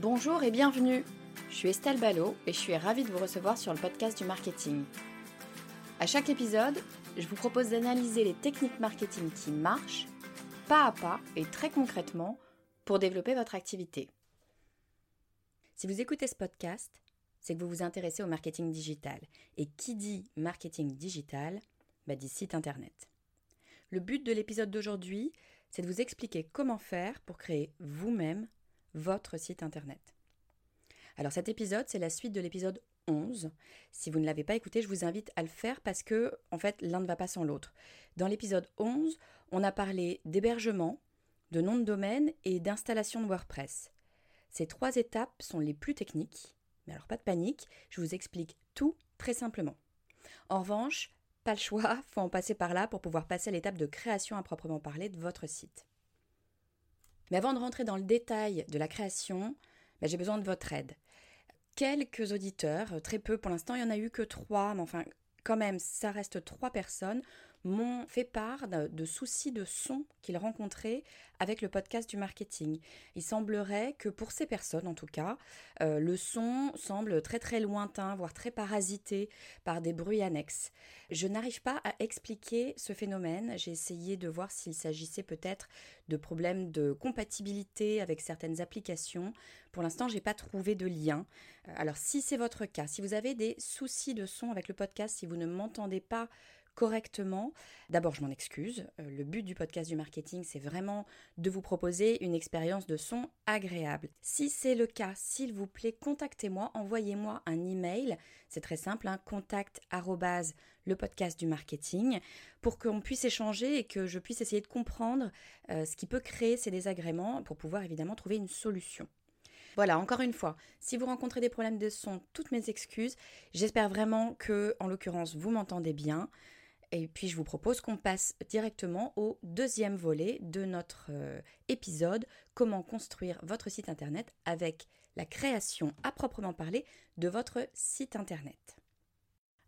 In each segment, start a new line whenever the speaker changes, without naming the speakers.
Bonjour et bienvenue. Je suis Estelle Ballot et je suis ravie de vous recevoir sur le podcast du marketing. À chaque épisode, je vous propose d'analyser les techniques marketing qui marchent, pas à pas et très concrètement, pour développer votre activité. Si vous écoutez ce podcast, c'est que vous vous intéressez au marketing digital. Et qui dit marketing digital bah dit site internet. Le but de l'épisode d'aujourd'hui, c'est de vous expliquer comment faire pour créer vous-même votre site internet. Alors cet épisode, c'est la suite de l'épisode 11. Si vous ne l'avez pas écouté, je vous invite à le faire parce que, en fait, l'un ne va pas sans l'autre. Dans l'épisode 11, on a parlé d'hébergement, de nom de domaine et d'installation de WordPress. Ces trois étapes sont les plus techniques, mais alors pas de panique, je vous explique tout très simplement. En revanche, pas le choix, faut en passer par là pour pouvoir passer à l'étape de création à proprement parler de votre site. Mais avant de rentrer dans le détail de la création, ben, j'ai besoin de votre aide. Quelques auditeurs, euh, très peu pour l'instant, il n'y en a eu que trois, mais enfin quand même, ça reste trois personnes, m'ont fait part de, soucis de son qu'ils rencontraient avec le podcast du marketing. Il semblerait que pour ces personnes, en tout cas, euh, le son semble très très lointain, voire très parasité par des bruits annexes. Je n'arrive pas à expliquer ce phénomène. J'ai essayé de voir s'il s'agissait peut-être de problèmes de compatibilité avec certaines applications. Pour l'instant, je n'ai pas trouvé de lien. Euh, alors, si c'est votre cas, si vous avez des soucis de son avec le podcast, si vous ne m'entendez pas correctement. D'abord, je m'en excuse. Euh, le but du podcast du marketing, c'est vraiment de vous proposer une expérience de son agréable. Si c'est le cas, s'il vous plaît, contactez-moi, envoyez-moi un email. C'est très simple, hein, contact le podcast du marketing pour qu'on puisse échanger et que je puisse essayer de comprendre euh, ce qui peut créer ces désagréments pour pouvoir évidemment trouver une solution. Voilà, encore une fois, si vous rencontrez des problèmes de son, toutes mes excuses. J'espère vraiment que, en l'occurrence, vous m'entendez bien. Et puis je vous propose qu'on passe directement au deuxième volet de notre euh, épisode, comment construire votre site internet avec la création à proprement parler de votre site internet.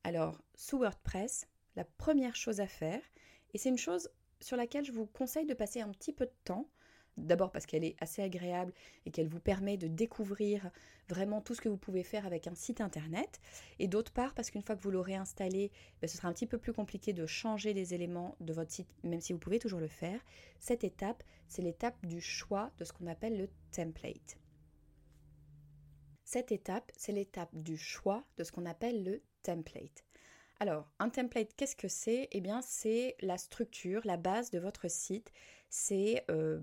Alors, sous WordPress, la première chose à faire, et c'est une chose sur laquelle je vous conseille de passer un petit peu de temps, D'abord parce qu'elle est assez agréable et qu'elle vous permet de découvrir vraiment tout ce que vous pouvez faire avec un site internet. Et d'autre part parce qu'une fois que vous l'aurez installé, ben, ce sera un petit peu plus compliqué de changer les éléments de votre site, même si vous pouvez toujours le faire. Cette étape, c'est l'étape du choix de ce qu'on appelle le template. Cette étape, c'est l'étape du choix de ce qu'on appelle le template. Alors, un template, qu'est-ce que c'est? Eh bien, c'est la structure, la base de votre site. C'est euh,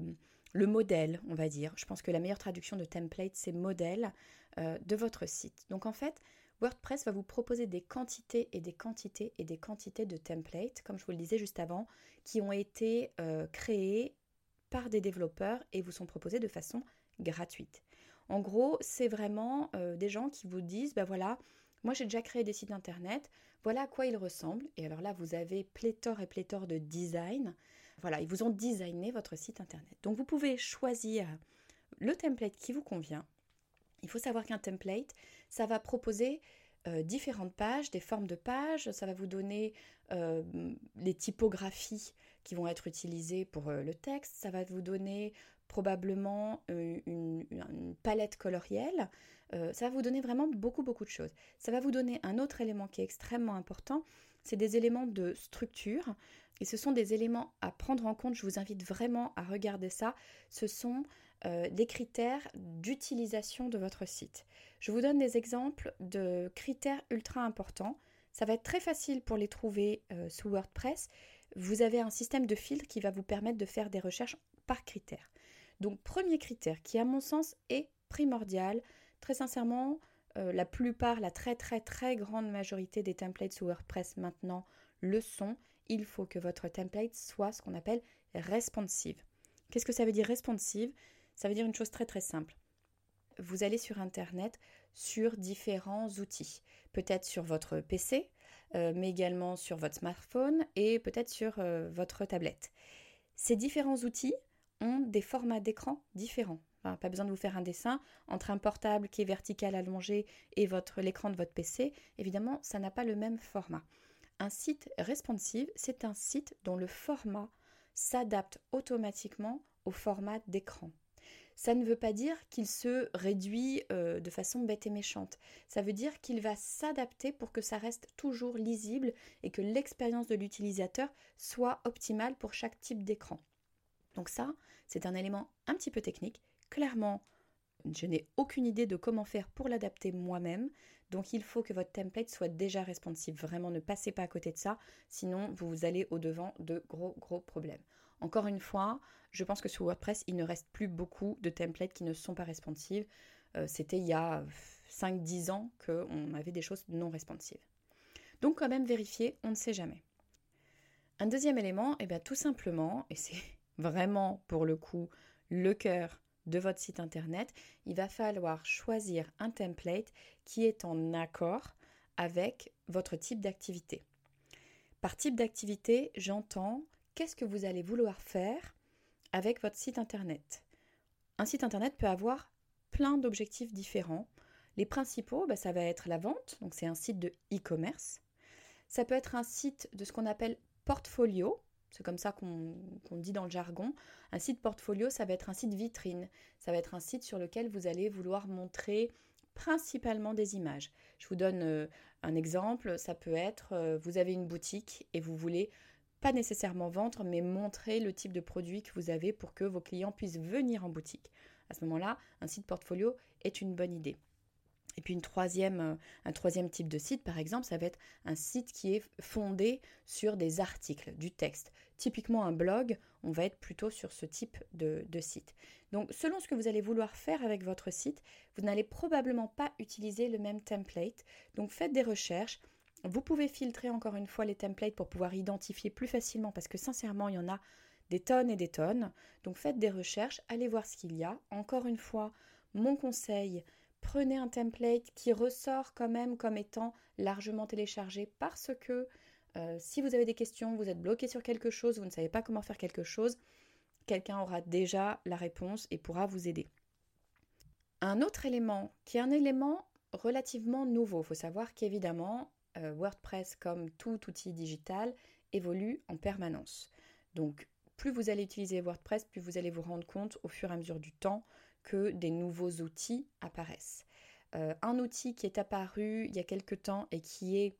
le modèle, on va dire. Je pense que la meilleure traduction de template, c'est modèle euh, de votre site. Donc en fait, WordPress va vous proposer des quantités et des quantités et des quantités de templates, comme je vous le disais juste avant, qui ont été euh, créés par des développeurs et vous sont proposés de façon gratuite. En gros, c'est vraiment euh, des gens qui vous disent, ben voilà, moi j'ai déjà créé des sites internet, voilà à quoi ils ressemblent. Et alors là, vous avez pléthore et pléthore de design. Voilà, ils vous ont designé votre site internet. Donc vous pouvez choisir le template qui vous convient. Il faut savoir qu'un template, ça va proposer euh, différentes pages, des formes de pages, ça va vous donner euh, les typographies qui vont être utilisées pour euh, le texte, ça va vous donner probablement une, palette colorielle ça va vous donner vraiment beaucoup, beaucoup de choses. Ça va vous donner un autre élément qui est extrêmement important, c'est des éléments de structure. Et ce sont des éléments à prendre en compte. Je vous invite vraiment à regarder ça. Ce sont euh, des critères d'utilisation de votre site. Je vous donne des exemples de critères ultra importants. Ça va être très facile pour les trouver euh, sous WordPress. Vous avez un système de filtre qui va vous permettre de faire des recherches par critères. Donc premier critère qui à mon sens est primordial, très sincèrement, euh, la plupart, la très très très grande majorité des templates sous WordPress maintenant le sont. Il faut que votre template soit ce qu'on appelle responsive. Qu'est-ce que ça veut dire responsive? Ça veut dire une chose très très simple. Vous allez sur Internet sur différents outils, peut-être sur votre PC, euh, mais également sur votre smartphone et peut-être sur euh, votre tablette. Ces différents outils ont des formats d'écran différents pas besoin de vous faire un dessin entre un portable qui est vertical allongé et l'écran de votre PC. Évidemment, ça n'a pas le même format. Un site responsive, c'est un site dont le format s'adapte automatiquement au format d'écran. Ça ne veut pas dire qu'il se réduit euh, de façon bête et méchante. Ça veut dire qu'il va s'adapter pour que ça reste toujours lisible et que l'expérience de l'utilisateur soit optimale pour chaque type d'écran. Donc ça, c'est un élément un petit peu technique Clairement, je n'ai aucune idée de comment faire pour l'adapter moi-même, donc il faut que votre template soit déjà responsive. Vraiment, ne passez pas à côté de ça, sinon vous allez au-devant de gros gros problèmes. Encore une fois, je pense que sur WordPress, il ne reste plus beaucoup de templates qui ne sont pas responsives. Euh, c'était il y a 5-10 ans qu'on avait des choses non responsives. Donc quand même vérifier, on ne sait jamais. Un deuxième élément, et eh bien tout simplement, et c'est vraiment pour le coup le cœur de votre site internet, il va falloir choisir un template qui est en accord avec votre type d'activité. Par type d'activité, j'entends qu'est-ce que vous allez vouloir faire avec votre site internet. Un site internet peut avoir plein d'objectifs différents. Les principaux, bah, ça va être la vente, donc c'est un site de e-commerce. Ça peut être un site de ce qu'on appelle portfolio, c'est comme ça qu'on dit dans le jargon. Un site portfolio, ça va être un site vitrine. Ça va être un site sur lequel vous allez vouloir montrer principalement des images. Je vous donne euh, un exemple. Ça peut être, euh, vous avez une boutique et vous voulez pas nécessairement vendre, mais montrer le type de produit que vous avez pour que vos clients puissent venir en boutique. À ce moment-là, un site portfolio est une bonne idée. Et puis une troisième, euh, un troisième type de site, par exemple, ça va être un site qui est fondé sur des articles, du texte. Typiquement un blog, on va être plutôt sur ce type de, site. Donc selon ce que vous allez vouloir faire avec votre site, vous n'allez probablement pas utiliser le même template. Donc faites des recherches. Vous pouvez filtrer encore une fois les templates pour pouvoir identifier plus facilement parce que sincèrement, il y en a des tonnes et des tonnes. Donc faites des recherches, allez voir ce qu'il y a. Encore une fois, mon conseil, prenez un template qui ressort quand même comme étant largement téléchargé parce que euh, si vous avez des questions, vous êtes bloqué sur quelque chose, vous ne savez pas comment faire quelque chose, quelqu'un aura déjà la réponse et pourra vous aider. Un autre élément qui est un élément relativement nouveau, il faut savoir qu'évidemment euh, WordPress comme tout outil digital évolue en permanence. Donc plus vous allez utiliser WordPress, plus vous allez vous rendre compte au fur et à mesure du temps que des nouveaux outils apparaissent. Euh, un outil qui est apparu il y a quelque temps et qui est,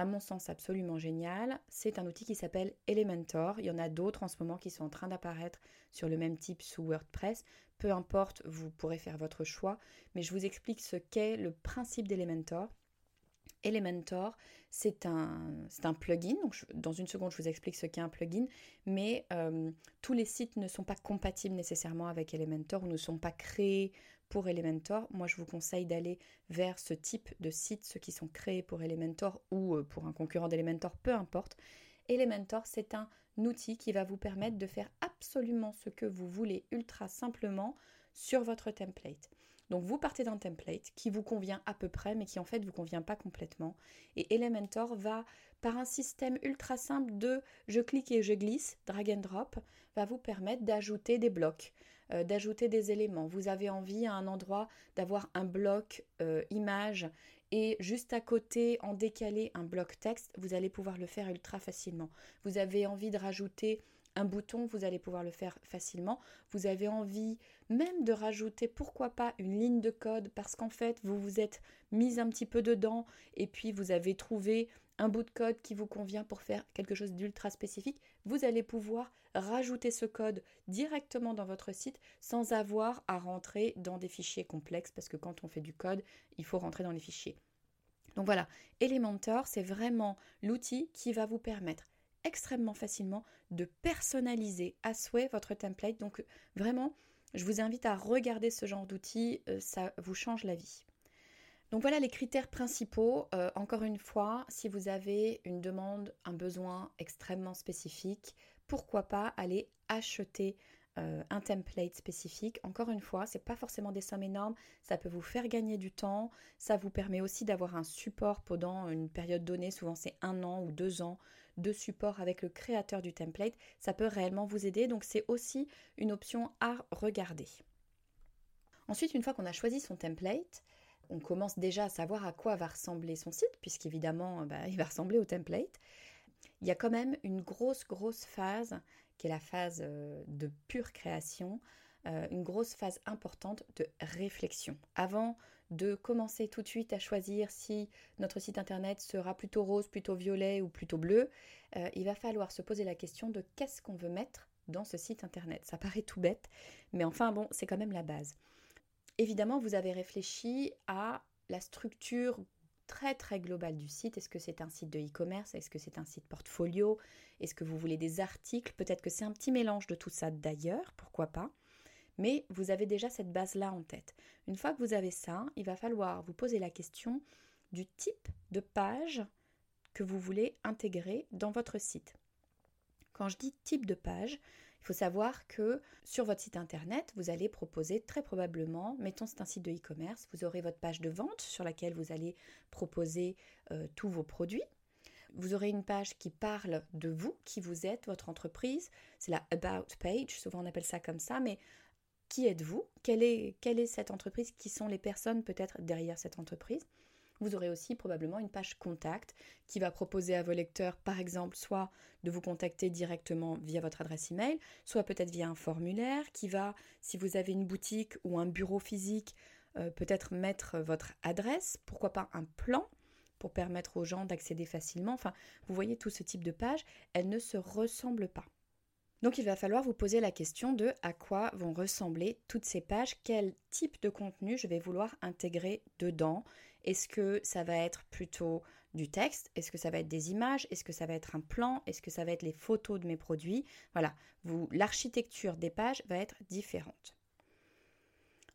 à mon sens, absolument génial, c'est un outil qui s'appelle Elementor. Il y en a d'autres en ce moment qui sont en train d'apparaître sur le même type sous WordPress. Peu importe, vous pourrez faire votre choix, mais je vous explique ce qu'est le principe d'Elementor. Elementor, c'est un, un, plugin. Donc dans une seconde, je vous explique ce qu'est un plugin. Mais euh, tous les sites ne sont pas compatibles nécessairement avec Elementor ou ne sont pas créés pour Elementor. Moi, je vous conseille d'aller vers ce type de sites, ceux qui sont créés pour Elementor ou euh, pour un concurrent d'Elementor, peu importe. Elementor, c'est un outil qui va vous permettre de faire absolument ce que vous voulez ultra simplement sur votre template. Donc vous partez d'un template qui vous convient à peu près, mais qui en fait vous convient pas complètement. Et Elementor va, par un système ultra simple de je clique et je glisse, drag and drop, va vous permettre d'ajouter des blocs, euh, d'ajouter des éléments. Vous avez envie à un endroit d'avoir un bloc euh, image et juste à côté, en décalé, un bloc texte, vous allez pouvoir le faire ultra facilement. Vous avez envie de rajouter un bouton, vous allez pouvoir le faire facilement. Vous avez envie même de rajouter, pourquoi pas, une ligne de code parce qu'en fait, vous vous êtes mis un petit peu dedans et puis vous avez trouvé un bout de code qui vous convient pour faire quelque chose d'ultra spécifique, vous allez pouvoir rajouter ce code directement dans votre site sans avoir à rentrer dans des fichiers complexes parce que quand on fait du code, il faut rentrer dans les fichiers. Donc voilà, Elementor, c'est vraiment l'outil qui va vous permettre extrêmement facilement de personnaliser à souhait votre template. Donc vraiment, je vous invite à regarder ce genre d'outil, euh, ça vous change la vie. Donc voilà les critères principaux. Euh, encore une fois, si vous avez une demande, un besoin extrêmement spécifique, pourquoi pas aller acheter euh, un template spécifique. Encore une fois, ce n'est pas forcément des sommes énormes, ça peut vous faire gagner du temps, ça vous permet aussi d'avoir un support pendant une période donnée, souvent c'est un an ou deux ans de support avec le créateur du template, ça peut réellement vous aider, donc c'est aussi une option à regarder. Ensuite, une fois qu'on a choisi son template, on commence déjà à savoir à quoi va ressembler son site, puisqu'évidemment, bah, il va ressembler au template. Il y a quand même une grosse, grosse phase qui est la phase euh, de pure création, euh, une grosse phase importante de réflexion. Avant de commencer tout de suite à choisir si notre site internet sera plutôt rose, plutôt violet ou plutôt bleu, euh, il va falloir se poser la question de qu'est-ce qu'on veut mettre dans ce site internet. Ça paraît tout bête, mais enfin bon, c'est quand même la base. Évidemment, vous avez réfléchi à la structure très très global du site. Est-ce que c'est un site de e-commerce? Est-ce que c'est un site portfolio? Est-ce que vous voulez des articles? Peut-être que c'est un petit mélange de tout ça d'ailleurs, pourquoi pas? Mais vous avez déjà cette base-là en tête. Une fois que vous avez ça, il va falloir vous poser la question du type de page que vous voulez intégrer dans votre site. Quand je dis type de page, il faut savoir que sur votre site internet, vous allez proposer très probablement, mettons c'est un site de e-commerce, vous aurez votre page de vente sur laquelle vous allez proposer euh, tous vos produits. Vous aurez une page qui parle de vous, qui vous êtes, votre entreprise. C'est la About page, souvent on appelle ça comme ça, mais qui êtes-vous? Quelle est, cette entreprise? Qui sont les personnes peut-être derrière cette entreprise? Vous aurez aussi probablement une page contact qui va proposer à vos lecteurs, par exemple, soit de vous contacter directement via votre adresse email, soit peut-être via un formulaire qui va, si vous avez une boutique ou un bureau physique, euh, peut-être mettre votre adresse, pourquoi pas un plan pour permettre aux gens d'accéder facilement. Enfin, vous voyez tout ce type de page, elles ne se ressemblent pas. Donc il va falloir vous poser la question de à quoi vont ressembler toutes ces pages, quel type de contenu je vais vouloir intégrer dedans. Est-ce que ça va être plutôt du texte? Est-ce que ça va être des images? Est-ce que ça va être un plan? Est-ce que ça va être les photos de mes produits? Voilà, l'architecture des pages va être différente.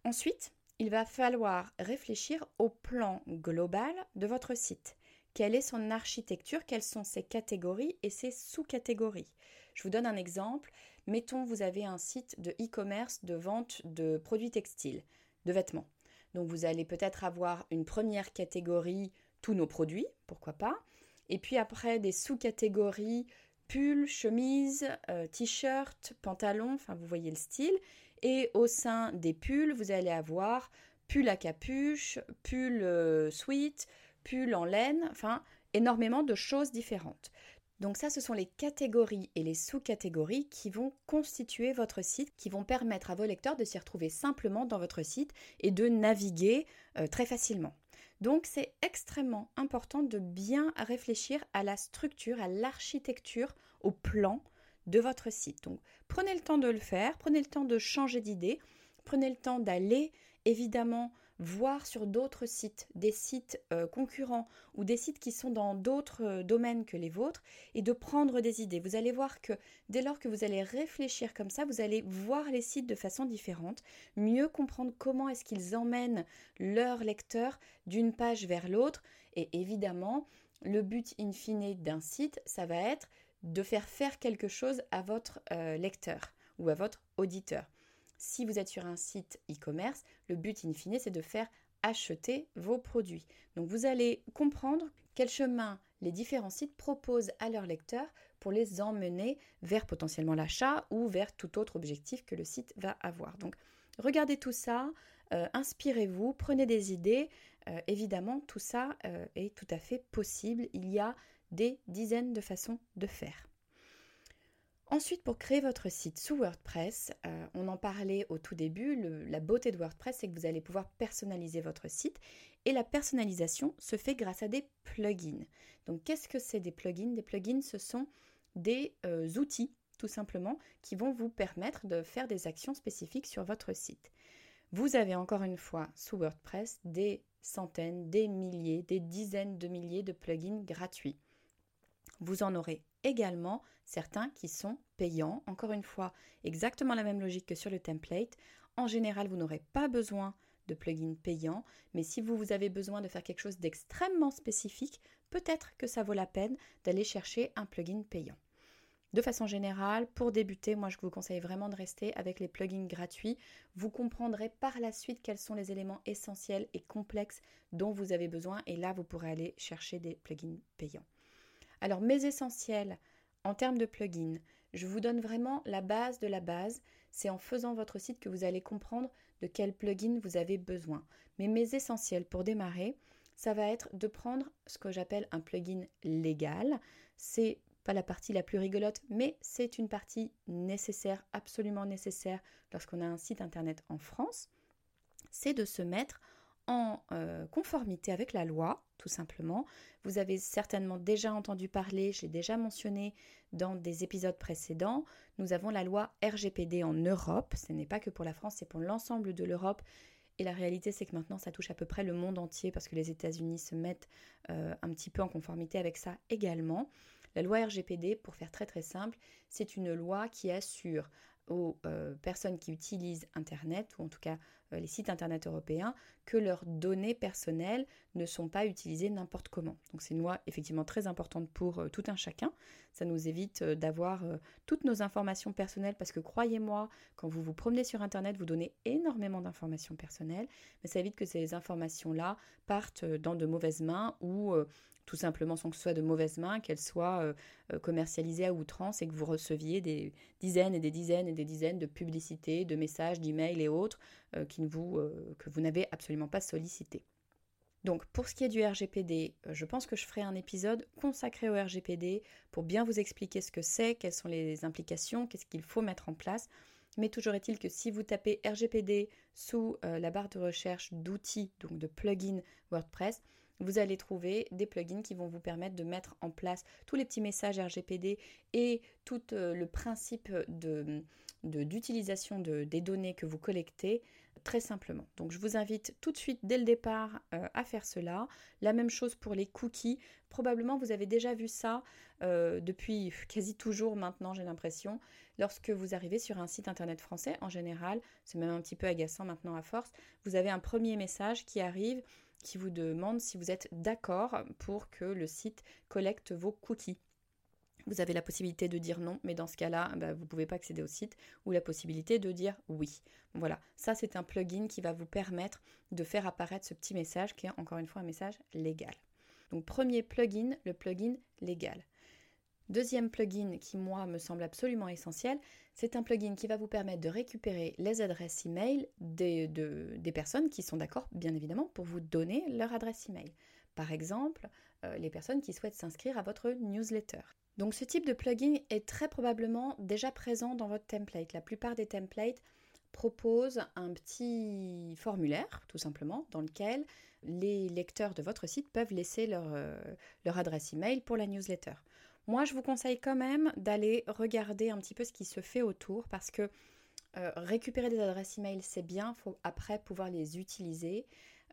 Ensuite, il va falloir réfléchir au plan global de votre site. Quelle est son architecture Quelles sont ses catégories et ses sous-catégories Je vous donne un exemple. Mettons, vous avez un site de e-commerce de vente de produits textiles, de vêtements. Donc vous allez peut-être avoir une première catégorie, tous nos produits, pourquoi pas. Et puis après, des sous-catégories pull, chemise, euh, t-shirt, pantalon, enfin vous voyez le style. Et au sein des pulls, vous allez avoir pull à capuche, pull euh, pull en laine, enfin énormément de choses différentes. Donc ça, ce sont les catégories et les sous-catégories qui vont constituer votre site, qui vont permettre à vos lecteurs de s'y retrouver simplement dans votre site et de naviguer euh, très facilement. Donc c'est extrêmement important de bien réfléchir à la structure, à l'architecture, au plan de votre site. Donc prenez le temps de le faire, prenez le temps de changer d'idée, prenez le temps d'aller évidemment voir sur d'autres sites, des sites euh, concurrents ou des sites qui sont dans d'autres euh, domaines que les vôtres et de prendre des idées. Vous allez voir que dès lors que vous allez réfléchir comme ça, vous allez voir les sites de façon différente, mieux comprendre comment est-ce qu'ils emmènent leurs lecteurs d'une page vers l'autre et évidemment, le but in fine d'un site, ça va être de faire faire quelque chose à votre euh, lecteur ou à votre auditeur. Si vous êtes sur un site e-commerce, le but in fine, c'est de faire acheter vos produits. Donc vous allez comprendre quel chemin les différents sites proposent à leurs lecteurs pour les emmener vers potentiellement l'achat ou vers tout autre objectif que le site va avoir. Donc regardez tout ça, euh, inspirez-vous, prenez des idées. Euh, évidemment, tout ça euh, est tout à fait possible. Il y a des dizaines de façons de faire. Ensuite, pour créer votre site sous WordPress, euh, on en parlait au tout début, la beauté de WordPress, c'est que vous allez pouvoir personnaliser votre site et la personnalisation se fait grâce à des plugins. Donc, qu'est-ce que c'est des plugins? Des plugins, ce sont des euh, outils, tout simplement, qui vont vous permettre de faire des actions spécifiques sur votre site. Vous avez encore une fois sous WordPress des centaines, des milliers, des dizaines de milliers de plugins gratuits. Vous en aurez également certains qui sont payants. Encore une fois, exactement la même logique que sur le template. En général, vous n'aurez pas besoin de plugins payants, mais si vous, avez besoin de faire quelque chose d'extrêmement spécifique, peut-être que ça vaut la peine d'aller chercher un plugin payant. De façon générale, pour débuter, moi je vous conseille vraiment de rester avec les plugins gratuits. Vous comprendrez par la suite quels sont les éléments essentiels et complexes dont vous avez besoin et là vous pourrez aller chercher des plugins payants. Alors mes essentiels en termes de plugins, je vous donne vraiment la base de la base. C'est en faisant votre site que vous allez comprendre de quel plugin vous avez besoin. Mais mes essentiels pour démarrer, ça va être de prendre ce que j'appelle un plugin légal. C'est pas la partie la plus rigolote, mais c'est une partie nécessaire, absolument nécessaire lorsqu'on a un site internet en France. C'est de se mettre en euh, conformité avec la loi, tout simplement. Vous avez certainement déjà entendu parler, je l'ai déjà mentionné dans des épisodes précédents, nous avons la loi RGPD en Europe, ce n'est pas que pour la France, c'est pour l'ensemble de l'Europe. Et la réalité, c'est que maintenant, ça touche à peu près le monde entier parce que les États-Unis se mettent euh, un petit peu en conformité avec ça également. La loi RGPD, pour faire très très simple, c'est une loi qui assure aux euh, personnes qui utilisent Internet, ou en tout cas euh, les sites Internet européens, que leurs données personnelles ne sont pas utilisées n'importe comment. Donc c'est une loi effectivement très importante pour euh, tout un chacun. Ça nous évite d'avoir toutes nos informations personnelles, parce que croyez-moi, quand vous vous promenez sur Internet, vous donnez énormément d'informations personnelles, mais ça évite que ces informations-là partent dans de mauvaises mains ou tout simplement sans que ce soit de mauvaises mains, qu'elles soient euh, euh, commercialisées à outrance et que vous receviez des dizaines et des dizaines et des dizaines de publicités, de messages, d'emails et autres euh, que vous n'avez absolument pas sollicité. Donc pour ce qui est du RGPD, je pense que je ferai un épisode consacré au RGPD pour bien vous expliquer ce que c'est, quelles sont les implications, qu'est-ce qu'il faut mettre en place. Mais toujours est-il que si vous tapez RGPD sous la barre de recherche d'outils, donc de plugins WordPress, vous allez trouver des plugins qui vont vous permettre de mettre en place tous les petits messages RGPD et tout euh, le principe d'utilisation de, des données que vous collectez très simplement. Donc je vous invite tout de suite dès le départ euh, à faire cela. La même chose pour les cookies. Probablement vous avez déjà vu ça euh, depuis quasi toujours maintenant j'ai l'impression. Lorsque vous arrivez sur un site internet français en général, c'est même un petit peu agaçant maintenant à force, vous avez un premier message qui arrive qui vous demande si vous êtes d'accord pour que le site collecte vos cookies. Vous avez la possibilité de dire non, mais dans ce cas-là, bah, vous ne pouvez pas accéder au site, ou la possibilité de dire oui. Voilà, ça c'est un plugin qui va vous permettre de faire apparaître ce petit message qui est encore une fois un message légal. Donc premier plugin, le plugin légal. Deuxième plugin qui, moi, me semble absolument essentiel, c'est un plugin qui va vous permettre de récupérer les adresses email des, des personnes qui sont d'accord, bien évidemment, pour vous donner leur adresse email. Par exemple, euh, les personnes qui souhaitent s'inscrire à votre newsletter. Donc ce type de plugin est très probablement déjà présent dans votre template. La plupart des templates proposent un petit formulaire, tout simplement, dans lequel les lecteurs de votre site peuvent laisser leur, euh, leur adresse email pour la newsletter. Moi, je vous conseille quand même d'aller regarder un petit peu ce qui se fait autour parce que euh, récupérer des adresses email, c'est bien, il faut après pouvoir les utiliser.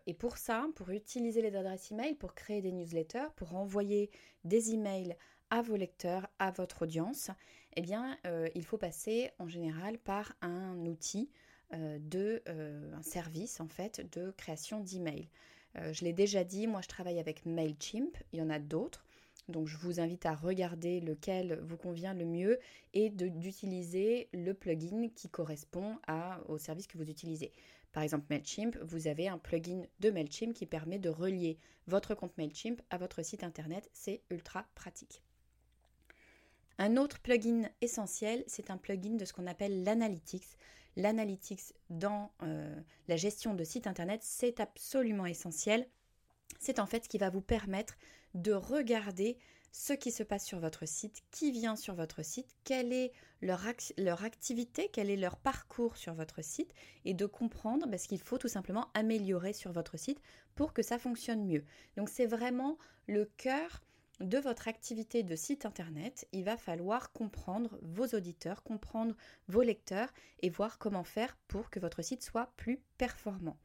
Et pour ça, pour utiliser les adresses email, pour créer des newsletters, pour envoyer des emails à vos lecteurs, à votre audience, eh bien, euh, il faut passer en général par un outil euh, de un service en fait de création d'emails. je l'ai déjà dit, moi je travaille avec Mailchimp, il y en a d'autres. Donc je vous invite à regarder lequel vous convient le mieux et d'utiliser le plugin qui correspond au service que vous utilisez. Par exemple Mailchimp, vous avez un plugin de Mailchimp qui permet de relier votre compte Mailchimp à votre site internet. C'est ultra pratique. Un autre plugin essentiel, c'est un plugin de ce qu'on appelle l'analytics. L'analytics dans euh, la gestion de site internet, c'est absolument essentiel. C'est en fait ce qui va vous permettre de regarder ce qui se passe sur votre site, qui vient sur votre site, quelle est leur, leur activité, quel est leur parcours sur votre site, et de comprendre parce qu'il faut tout simplement améliorer sur votre site pour que ça fonctionne mieux. Donc c'est vraiment le cœur de votre activité de site internet, il va falloir comprendre vos auditeurs, comprendre vos lecteurs et voir comment faire pour que votre site soit plus performant.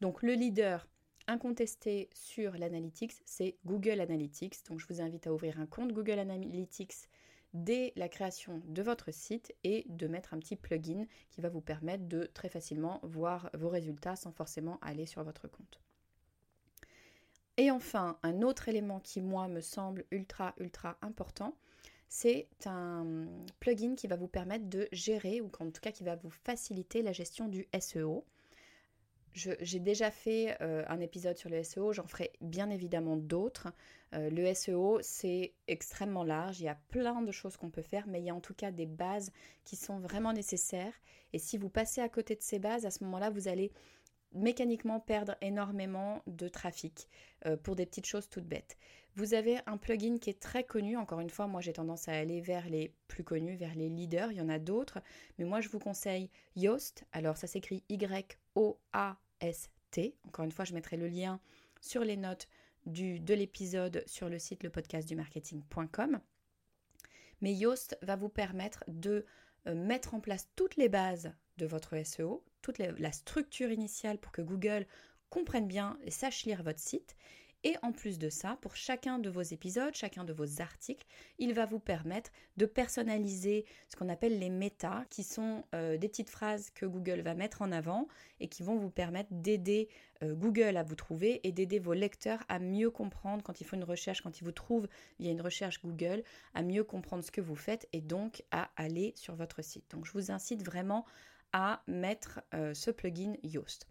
Donc le leader incontesté sur l'analytics, c'est Google Analytics. Donc je vous invite à ouvrir un compte Google Analytics dès la création de votre site et de mettre un petit plugin qui va vous permettre de très facilement voir vos résultats sans forcément aller sur votre compte. Et enfin, un autre élément qui, moi, me semble ultra, ultra important, c'est un plugin qui va vous permettre de gérer, ou en tout cas qui va vous faciliter la gestion du SEO. J'ai déjà fait euh, un épisode sur le SEO, j'en ferai bien évidemment d'autres. Euh, le SEO, c'est extrêmement large, il y a plein de choses qu'on peut faire, mais il y a en tout cas des bases qui sont vraiment nécessaires. Et si vous passez à côté de ces bases, à ce moment-là, vous allez mécaniquement perdre énormément de trafic euh, pour des petites choses toutes bêtes. Vous avez un plugin qui est très connu, encore une fois, moi j'ai tendance à aller vers les plus connus, vers les leaders, il y en a d'autres, mais moi je vous conseille Yoast, alors ça s'écrit Encore une fois je mettrai le lien sur les notes du, de l'épisode sur le site lepodcastdumarketing.com. Mais Yoast va vous permettre de euh, mettre en place toutes les bases de votre SEO, toute la structure initiale pour que Google comprenne bien et sache lire votre site. Et en plus de ça, pour chacun de vos épisodes, chacun de vos articles, il va vous permettre de personnaliser ce qu'on appelle les méta, qui sont euh, des petites phrases que Google va mettre en avant et qui vont vous permettre d'aider euh, Google à vous trouver et d'aider vos lecteurs à mieux comprendre quand il faut une recherche, quand ils vous trouvent via une recherche Google, à mieux comprendre ce que vous faites et donc à aller sur votre site. Donc je vous incite vraiment à mettre euh, ce plugin Yoast.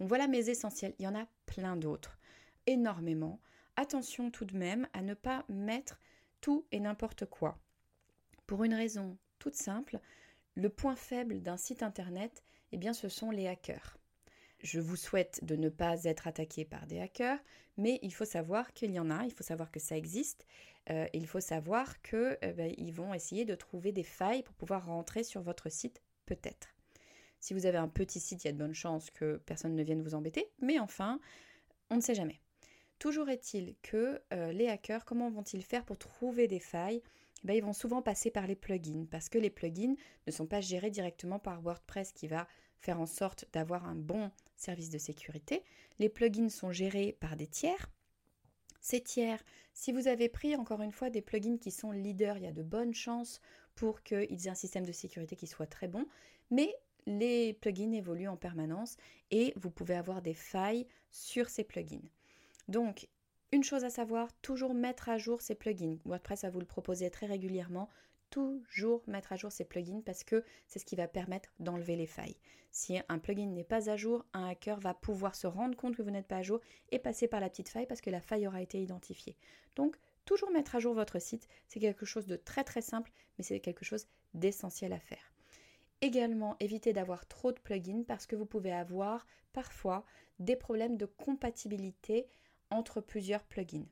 Voilà mes essentiels, il y en a plein d'autres, énormément. Attention tout de même à ne pas mettre tout et n'importe quoi. Pour une raison toute simple, le point faible d'un site internet, eh bien ce sont les hackers. Je vous souhaite de ne pas être attaqué par des hackers, mais il faut savoir qu'il y en a, il faut savoir que ça existe, euh, il faut savoir qu'ils euh, ben, vont essayer de trouver des failles pour pouvoir rentrer sur votre site peut-être. Si vous avez un petit site, il y a de bonnes chances que personne ne vienne vous embêter, mais enfin, on ne sait jamais. Toujours est-il que euh, les hackers, comment vont-ils faire pour trouver des failles? Eh ben, Ils vont souvent passer par les plugins, parce que les plugins ne sont pas gérés directement par WordPress qui va faire en sorte d'avoir un bon service de sécurité. Les plugins sont gérés par des tiers. Ces tiers, si vous avez pris encore une fois des plugins qui sont leaders, il y a de bonnes chances pour qu'ils aient un système de sécurité qui soit très bon, mais les plugins évoluent en permanence et vous pouvez avoir des failles sur ces plugins. Donc, une chose à savoir, toujours mettre à jour ces plugins. WordPress va vous le proposer très régulièrement. Toujours mettre à jour ces plugins parce que c'est ce qui va permettre d'enlever les failles. Si un plugin n'est pas à jour, un hacker va pouvoir se rendre compte que vous n'êtes pas à jour et passer par la petite faille parce que la faille aura été identifiée. Donc, toujours mettre à jour votre site, c'est quelque chose de très très simple, mais c'est quelque chose d'essentiel à faire. Également, évitez d'avoir trop de plugins parce que vous pouvez avoir parfois des problèmes de compatibilité entre plusieurs plugins.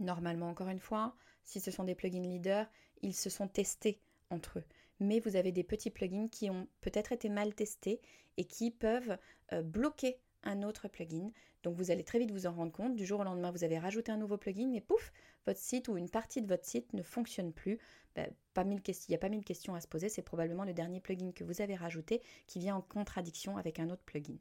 Normalement, encore une fois, si ce sont des plugins leaders, ils se sont testés entre eux. Mais vous avez des petits plugins qui ont peut-être été mal testés et qui peuvent euh, bloquer un autre plugin. Donc vous allez très vite vous en rendre compte. Du jour au lendemain, vous avez rajouté un nouveau plugin et pouf, votre site ou une partie de votre site ne fonctionne plus. Mille il n'y a pas mille questions à se poser. C'est probablement le dernier plugin que vous avez rajouté qui vient en contradiction avec un autre plugin.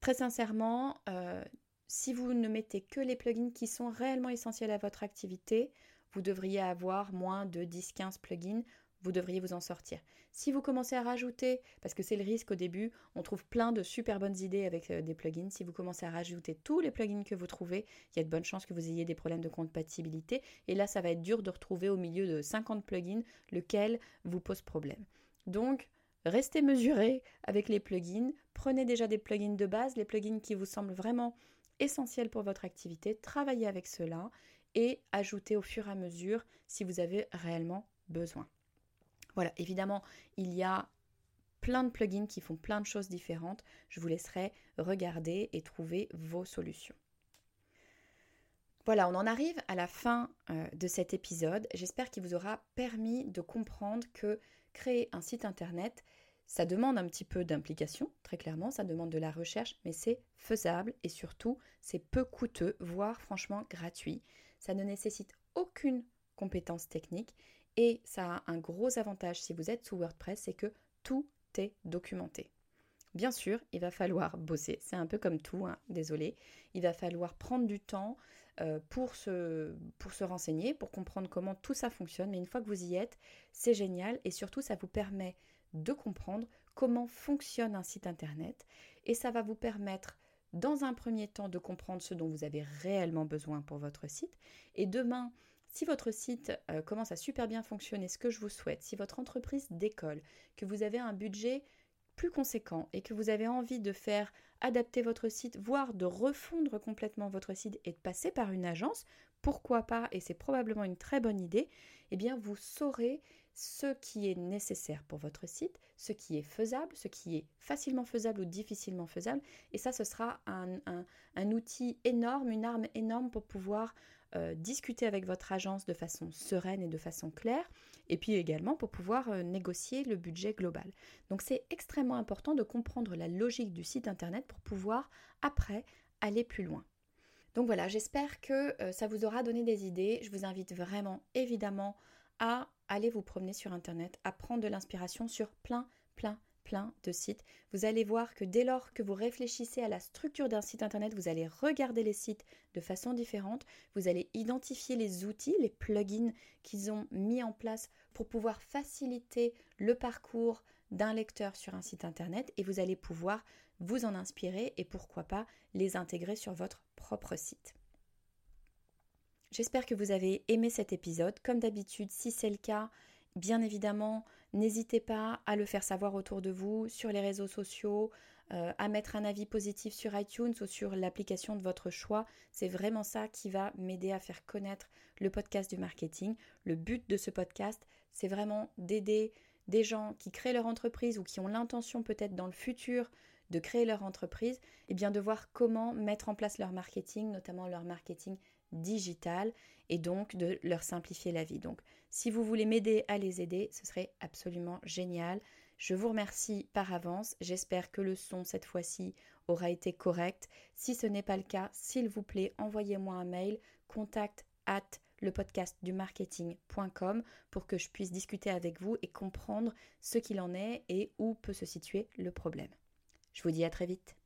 Très sincèrement, euh, si vous ne mettez que les plugins qui sont réellement essentiels à votre activité, vous devriez avoir moins de 10-15 plugins vous devriez vous en sortir. Si vous commencez à rajouter, parce que c'est le risque au début, on trouve plein de super bonnes idées avec euh, des plugins. Si vous commencez à rajouter tous les plugins que vous trouvez, il y a de bonnes chances que vous ayez des problèmes de compatibilité. Et là, ça va être dur de retrouver au milieu de 50 plugins lequel vous pose problème. Donc, restez mesuré avec les plugins. Prenez déjà des plugins de base, les plugins qui vous semblent vraiment essentiels pour votre activité. Travaillez avec cela et ajoutez au fur et à mesure si vous avez réellement besoin. Voilà, évidemment, il y a plein de plugins qui font plein de choses différentes. Je vous laisserai regarder et trouver vos solutions. Voilà, on en arrive à la fin euh, de cet épisode. J'espère qu'il vous aura permis de comprendre que créer un site internet, ça demande un petit peu d'implication, très clairement, ça demande de la recherche, mais c'est faisable et surtout, c'est peu coûteux, voire franchement gratuit. Ça ne nécessite aucune compétence technique et ça a un gros avantage si vous êtes sous WordPress, c'est que tout est documenté. Bien sûr, il va falloir bosser, c'est un peu comme tout, hein, désolé. Il va falloir prendre du temps euh, pour, se, pour se renseigner, pour comprendre comment tout ça fonctionne, mais une fois que vous y êtes, c'est génial et surtout ça vous permet de comprendre comment fonctionne un site internet. Et ça va vous permettre dans un premier temps de comprendre ce dont vous avez réellement besoin pour votre site. Et demain si votre site euh, commence à super bien fonctionner, ce que je vous souhaite, si votre entreprise décolle, que vous avez un budget plus conséquent et que vous avez envie de faire adapter votre site, voire de refondre complètement votre site et de passer par une agence, pourquoi pas, et c'est probablement une très bonne idée, eh bien vous saurez ce qui est nécessaire pour votre site, ce qui est faisable, ce qui est facilement faisable ou difficilement faisable, et ça ce sera un, outil énorme, une arme énorme pour pouvoir euh, discuter avec votre agence de façon sereine et de façon claire, et puis également pour pouvoir euh, négocier le budget global. Donc c'est extrêmement important de comprendre la logique du site internet pour pouvoir après aller plus loin. Donc voilà, j'espère que euh, ça vous aura donné des idées. Je vous invite vraiment évidemment à aller vous promener sur internet, à prendre de l'inspiration sur plein, plein, plein de sites. Vous allez voir que dès lors que vous réfléchissez à la structure d'un site internet, vous allez regarder les sites de façon différente, vous allez identifier les outils, les plugins qu'ils ont mis en place pour pouvoir faciliter le parcours d'un lecteur sur un site internet et vous allez pouvoir vous en inspirer et pourquoi pas les intégrer sur votre propre site. J'espère que vous avez aimé cet épisode. Comme d'habitude, si c'est le cas, Bien évidemment, n'hésitez pas à le faire savoir autour de vous, sur les réseaux sociaux, euh, à mettre un avis positif sur iTunes ou sur l'application de votre choix. C'est vraiment ça qui va m'aider à faire connaître le podcast du marketing. Le but de ce podcast, c'est vraiment d'aider des gens qui créent leur entreprise ou qui ont l'intention peut-être dans le futur de créer leur entreprise, et eh bien de voir comment mettre en place leur marketing, notamment leur marketing digital, et donc de leur simplifier la vie. Donc si vous voulez m'aider à les aider, ce serait absolument génial. Je vous remercie par avance. J'espère que le son cette fois-ci aura été correct. Si ce n'est pas le cas, s'il vous plaît, envoyez-moi un mail contact at le podcast du marketing.com pour que je puisse discuter avec vous et comprendre ce qu'il en est et où peut se situer le problème. Je vous dis à très vite.